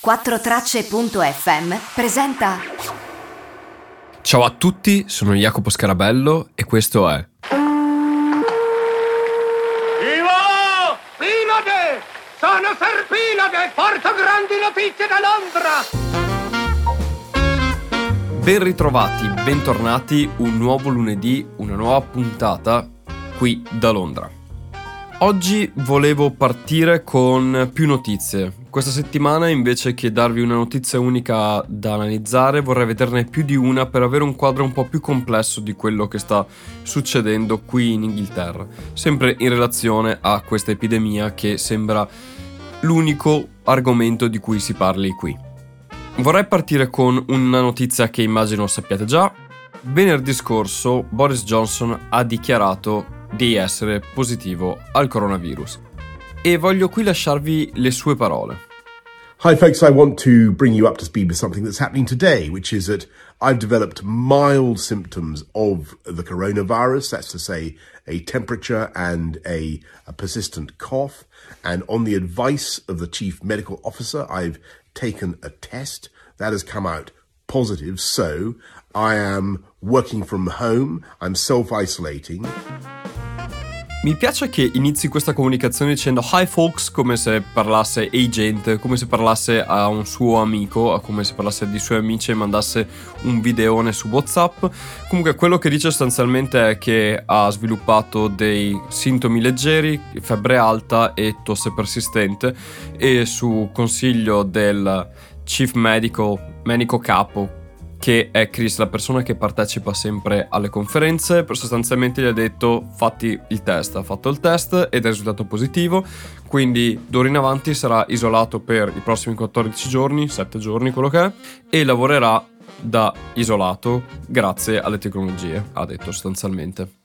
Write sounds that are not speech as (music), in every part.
4Tracce.fm presenta. Ciao a tutti, sono Jacopo Scarabello e questo è. Ivo! Pinade! Sono Serpinade! Porto grandi notizie da Londra! Ben ritrovati, bentornati, un nuovo lunedì, una nuova puntata qui da Londra. Oggi volevo partire con più notizie. Questa settimana invece che darvi una notizia unica da analizzare vorrei vederne più di una per avere un quadro un po' più complesso di quello che sta succedendo qui in Inghilterra, sempre in relazione a questa epidemia che sembra l'unico argomento di cui si parli qui. Vorrei partire con una notizia che immagino sappiate già. Venerdì scorso Boris Johnson ha dichiarato di essere positivo al coronavirus. E voglio qui lasciarvi le sue parole. Hi, folks. I want to bring you up to speed with something that's happening today, which is that I've developed mild symptoms of the coronavirus. That's to say, a temperature and a, a, persistent cough. And on the advice of the chief medical officer, I've taken a test that has come out positive. So I am working from home. I'm self isolating. Mi piace che inizi questa comunicazione dicendo hi folks come se parlasse agent, come se parlasse a un suo amico, come se parlasse di suoi amici e mandasse un videone su WhatsApp. Comunque quello che dice sostanzialmente è che ha sviluppato dei sintomi leggeri, febbre alta e tosse persistente e su consiglio del chief medical, medico capo che è Chris, la persona che partecipa sempre alle conferenze, sostanzialmente gli ha detto fatti il test, ha fatto il test ed è risultato positivo, quindi d'ora in avanti sarà isolato per i prossimi 14 giorni, 7 giorni quello che è, e lavorerà da isolato grazie alle tecnologie, ha detto sostanzialmente.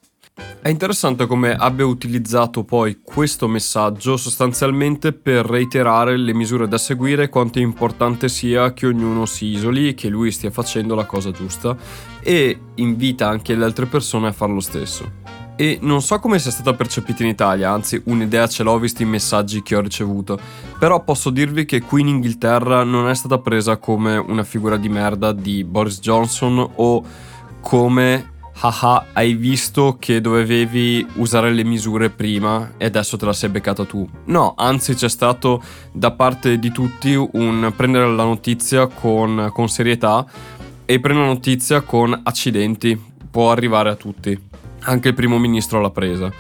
È interessante come abbia utilizzato poi questo messaggio sostanzialmente per reiterare le misure da seguire quanto importante sia che ognuno si isoli e che lui stia facendo la cosa giusta e invita anche le altre persone a fare lo stesso. E non so come sia stata percepita in Italia, anzi un'idea ce l'ho visto i messaggi che ho ricevuto, però posso dirvi che qui in Inghilterra non è stata presa come una figura di merda di Boris Johnson o come haha, hai visto che dovevi usare le misure prima e adesso te la sei beccata tu. No, anzi c'è stato da parte di tutti un prendere la notizia con, con serietà e prendere la notizia con accidenti. Può arrivare a tutti. Anche il primo ministro l'ha presa.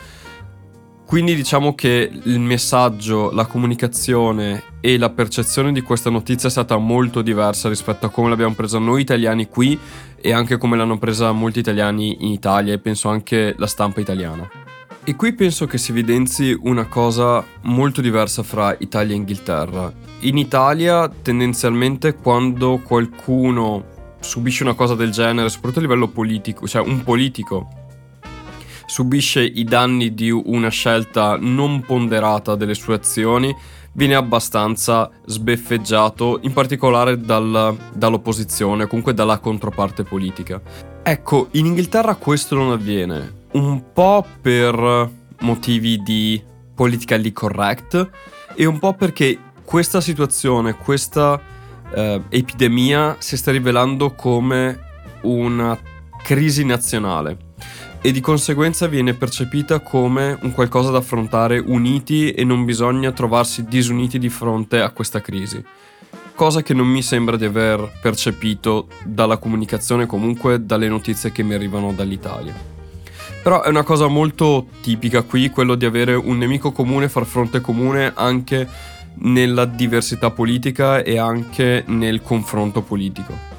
Quindi diciamo che il messaggio, la comunicazione e la percezione di questa notizia è stata molto diversa rispetto a come l'abbiamo presa noi italiani qui e anche come l'hanno presa molti italiani in Italia e penso anche la stampa italiana. E qui penso che si evidenzi una cosa molto diversa fra Italia e Inghilterra. In Italia tendenzialmente quando qualcuno subisce una cosa del genere, soprattutto a livello politico, cioè un politico subisce i danni di una scelta non ponderata delle sue azioni, viene abbastanza sbeffeggiato, in particolare dal, dall'opposizione, comunque dalla controparte politica. Ecco, in Inghilterra questo non avviene, un po' per motivi di politically correct e un po' perché questa situazione, questa eh, epidemia si sta rivelando come una crisi nazionale e di conseguenza viene percepita come un qualcosa da affrontare uniti e non bisogna trovarsi disuniti di fronte a questa crisi. Cosa che non mi sembra di aver percepito dalla comunicazione, comunque dalle notizie che mi arrivano dall'Italia. Però è una cosa molto tipica qui, quello di avere un nemico comune, far fronte comune anche nella diversità politica e anche nel confronto politico.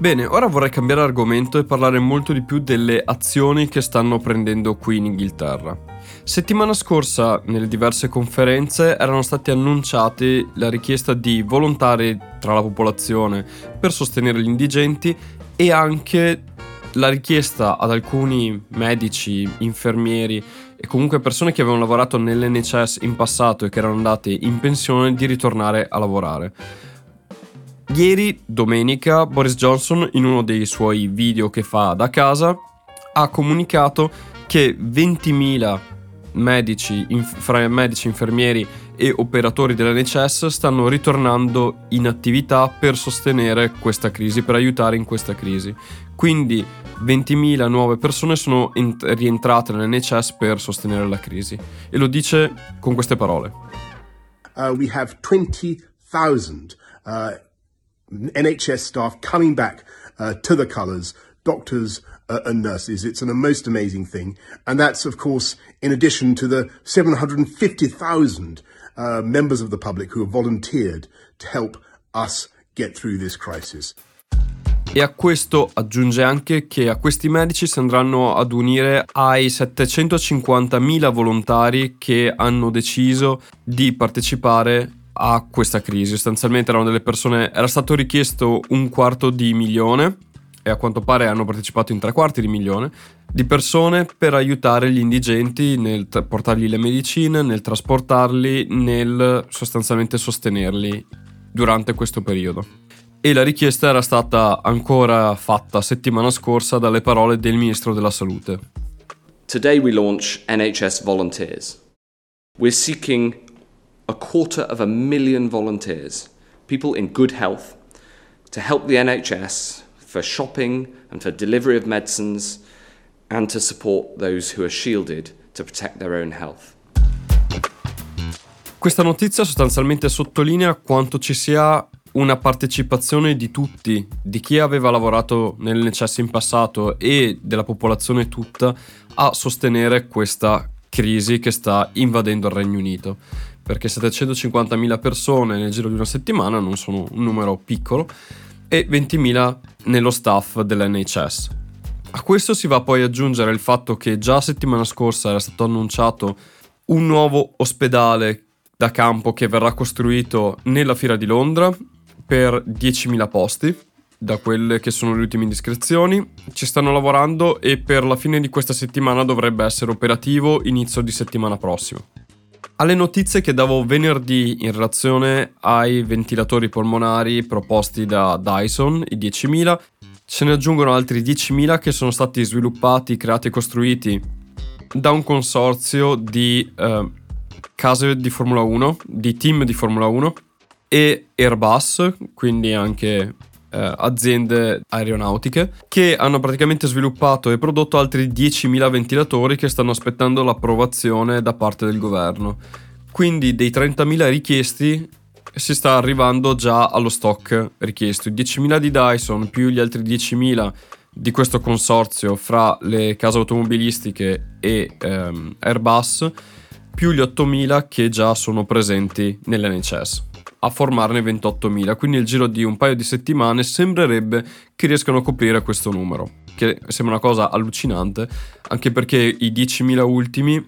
Bene, ora vorrei cambiare argomento e parlare molto di più delle azioni che stanno prendendo qui in Inghilterra. Settimana scorsa, nelle diverse conferenze, erano stati annunciati la richiesta di volontari tra la popolazione per sostenere gli indigenti e anche la richiesta ad alcuni medici, infermieri e comunque persone che avevano lavorato nell'NHS in passato e che erano andate in pensione di ritornare a lavorare. Ieri, domenica, Boris Johnson, in uno dei suoi video che fa da casa, ha comunicato che 20.000 medici, inf- fra medici, infermieri e operatori dell'NHS stanno ritornando in attività per sostenere questa crisi, per aiutare in questa crisi. Quindi 20.000 nuove persone sono ent- rientrate nell'NHS per sostenere la crisi. E lo dice con queste parole. Uh, we have 20,000 uh, NHS staff coming back uh, to the colours, doctors uh, and nurses. It's an, most amazing thing. And that's, of course, in addition to the 750,000 uh, members of the public who have volunteered to help us get through this crisis. E a questo aggiunge anche che a questi medici si andranno ad unire ai 750.000 volontari che hanno deciso di partecipare a questa crisi. Sostanzialmente erano delle persone, era stato richiesto un quarto di milione e a quanto pare hanno partecipato in tre quarti di milione di persone per aiutare gli indigenti nel portargli le medicine, nel trasportarli, nel sostanzialmente sostenerli durante questo periodo e la richiesta era stata ancora fatta settimana scorsa dalle parole del Ministro della Salute. Today we launch NHS Volunteers. We're seeking a quarter of a million volunteers, people in good health, to help the NHS for shopping and for delivery of medicines and to support those who are shielded to protect their own health. Questa notizia sostanzialmente sottolinea quanto ci sia una partecipazione di tutti, di chi aveva lavorato nell'NCS in passato e della popolazione tutta a sostenere questa crisi che sta invadendo il Regno Unito. Perché 750.000 persone nel giro di una settimana non sono un numero piccolo e 20.000 nello staff dell'NHS. A questo si va poi aggiungere il fatto che già settimana scorsa era stato annunciato un nuovo ospedale da campo che verrà costruito nella fiera di Londra per 10.000 posti, da quelle che sono le ultime indiscrezioni. Ci stanno lavorando e per la fine di questa settimana dovrebbe essere operativo inizio di settimana prossima. Alle notizie che davo venerdì in relazione ai ventilatori polmonari proposti da Dyson, i 10.000, se ne aggiungono altri 10.000 che sono stati sviluppati, creati e costruiti da un consorzio di eh, case di Formula 1, di team di Formula 1 e Airbus, quindi anche eh, aziende aeronautiche, che hanno praticamente sviluppato e prodotto altri 10.000 ventilatori che stanno aspettando l'approvazione da parte del governo. Quindi dei 30.000 richiesti si sta arrivando già allo stock richiesto. I 10.000 di Dyson più gli altri 10.000 di questo consorzio fra le case automobilistiche e ehm, Airbus più gli 8.000 che già sono presenti nell'NCS a formarne 28.000, quindi nel giro di un paio di settimane sembrerebbe che riescano a coprire questo numero, che sembra una cosa allucinante, anche perché i 10.000 ultimi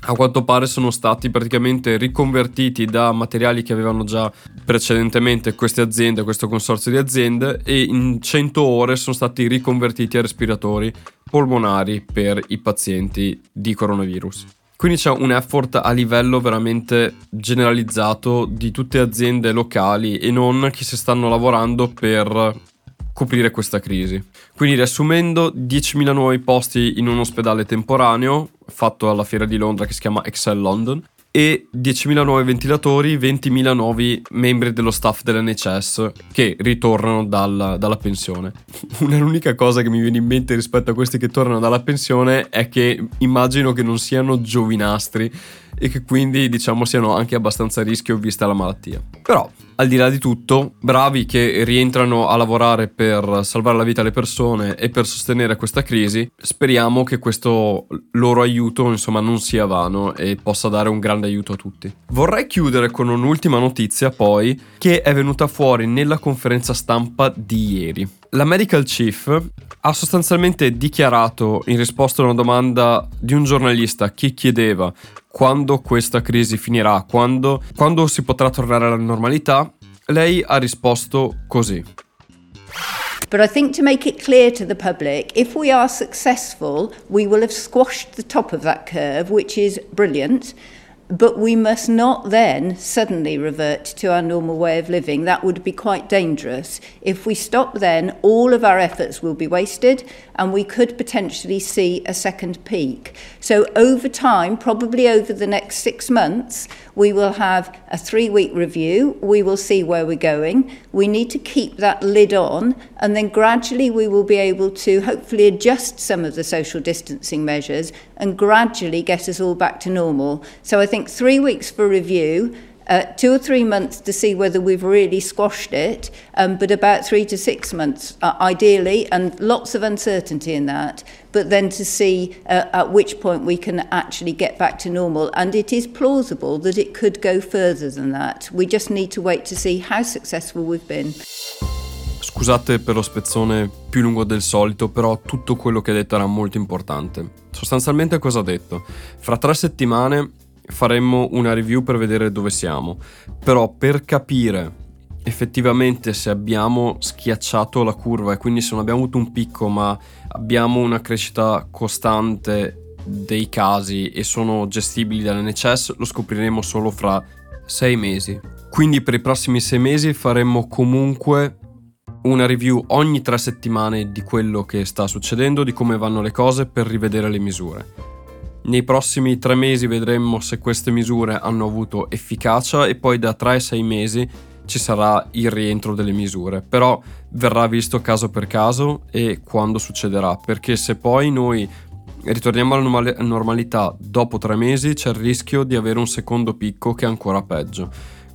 a quanto pare sono stati praticamente riconvertiti da materiali che avevano già precedentemente queste aziende, questo consorzio di aziende e in 100 ore sono stati riconvertiti a respiratori polmonari per i pazienti di coronavirus. Quindi c'è un effort a livello veramente generalizzato di tutte aziende locali e non che si stanno lavorando per coprire questa crisi. Quindi riassumendo, 10.000 nuovi posti in un ospedale temporaneo fatto alla fiera di Londra che si chiama Excel London e 10.000 nuovi ventilatori, 20.000 nuovi membri dello staff dell'NHS che ritornano dal, dalla pensione. (laughs) Una l'unica cosa che mi viene in mente rispetto a questi che tornano dalla pensione è che immagino che non siano giovinastri e che quindi diciamo siano anche abbastanza a rischio vista la malattia. Però al di là di tutto, bravi che rientrano a lavorare per salvare la vita alle persone e per sostenere questa crisi, speriamo che questo loro aiuto insomma non sia vano e possa dare un grande aiuto a tutti. Vorrei chiudere con un'ultima notizia poi che è venuta fuori nella conferenza stampa di ieri. La medical chief ha sostanzialmente dichiarato in risposta a una domanda di un giornalista che chiedeva quando questa crisi finirà, quando, quando si potrà tornare alla normalità, lei ha risposto così. But I think to make it clear to the public, if we are successful, we will have squashed the top of that curve, which is brilliant. But we must not then suddenly revert to our normal way of living. That would be quite dangerous. If we stop then, all of our efforts will be wasted and we could potentially see a second peak. So, over time, probably over the next six months, we will have a three week review. We will see where we're going. We need to keep that lid on, and then gradually we will be able to hopefully adjust some of the social distancing measures and gradually get us all back to normal. So, I think think three weeks for review, uh, two or three months to see whether we've really squashed it, um, but about three to six months uh, ideally, and lots of uncertainty in that, but then to see uh, at which point we can actually get back to normal. And it is plausible that it could go further than that. We just need to wait to see how successful we've been. Scusate per lo spezzone più lungo del solito, però tutto quello che ha detto era molto importante. Sostanzialmente cosa ha detto? Fra tre settimane faremmo una review per vedere dove siamo, però per capire effettivamente se abbiamo schiacciato la curva e quindi se non abbiamo avuto un picco ma abbiamo una crescita costante dei casi e sono gestibili dall'NHS lo scopriremo solo fra sei mesi. Quindi per i prossimi sei mesi faremo comunque una review ogni tre settimane di quello che sta succedendo, di come vanno le cose per rivedere le misure. Nei prossimi tre mesi vedremo se queste misure hanno avuto efficacia e poi da tre a sei mesi ci sarà il rientro delle misure, però verrà visto caso per caso e quando succederà, perché se poi noi ritorniamo alla normalità dopo tre mesi c'è il rischio di avere un secondo picco che è ancora peggio.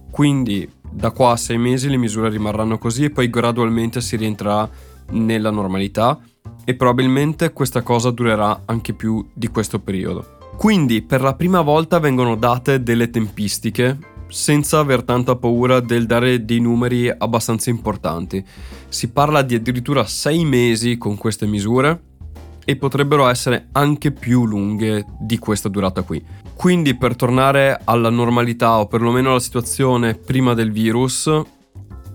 Quindi da qua a sei mesi le misure rimarranno così e poi gradualmente si rientrerà nella normalità e probabilmente questa cosa durerà anche più di questo periodo. Quindi per la prima volta vengono date delle tempistiche senza aver tanta paura del dare dei numeri abbastanza importanti. Si parla di addirittura sei mesi con queste misure e potrebbero essere anche più lunghe di questa durata qui. Quindi per tornare alla normalità o perlomeno alla situazione prima del virus,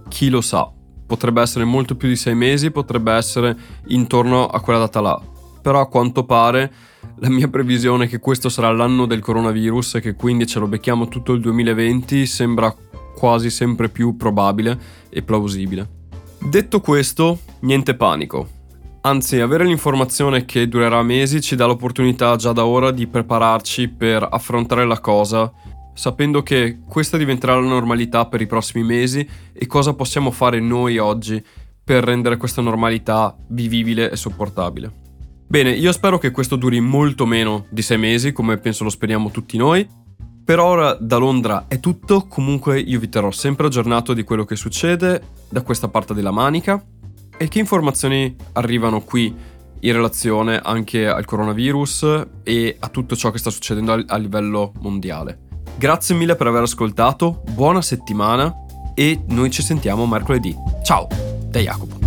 chi lo sa, potrebbe essere molto più di sei mesi, potrebbe essere intorno a quella data là. Però a quanto pare la mia previsione è che questo sarà l'anno del coronavirus e che quindi ce lo becchiamo tutto il 2020 sembra quasi sempre più probabile e plausibile. Detto questo, niente panico. Anzi, avere l'informazione che durerà mesi ci dà l'opportunità già da ora di prepararci per affrontare la cosa sapendo che questa diventerà la normalità per i prossimi mesi e cosa possiamo fare noi oggi per rendere questa normalità vivibile e sopportabile. Bene, io spero che questo duri molto meno di sei mesi, come penso lo speriamo tutti noi. Per ora da Londra è tutto, comunque io vi terrò sempre aggiornato di quello che succede da questa parte della manica e che informazioni arrivano qui in relazione anche al coronavirus e a tutto ciò che sta succedendo a livello mondiale. Grazie mille per aver ascoltato, buona settimana e noi ci sentiamo mercoledì. Ciao, da Jacopo.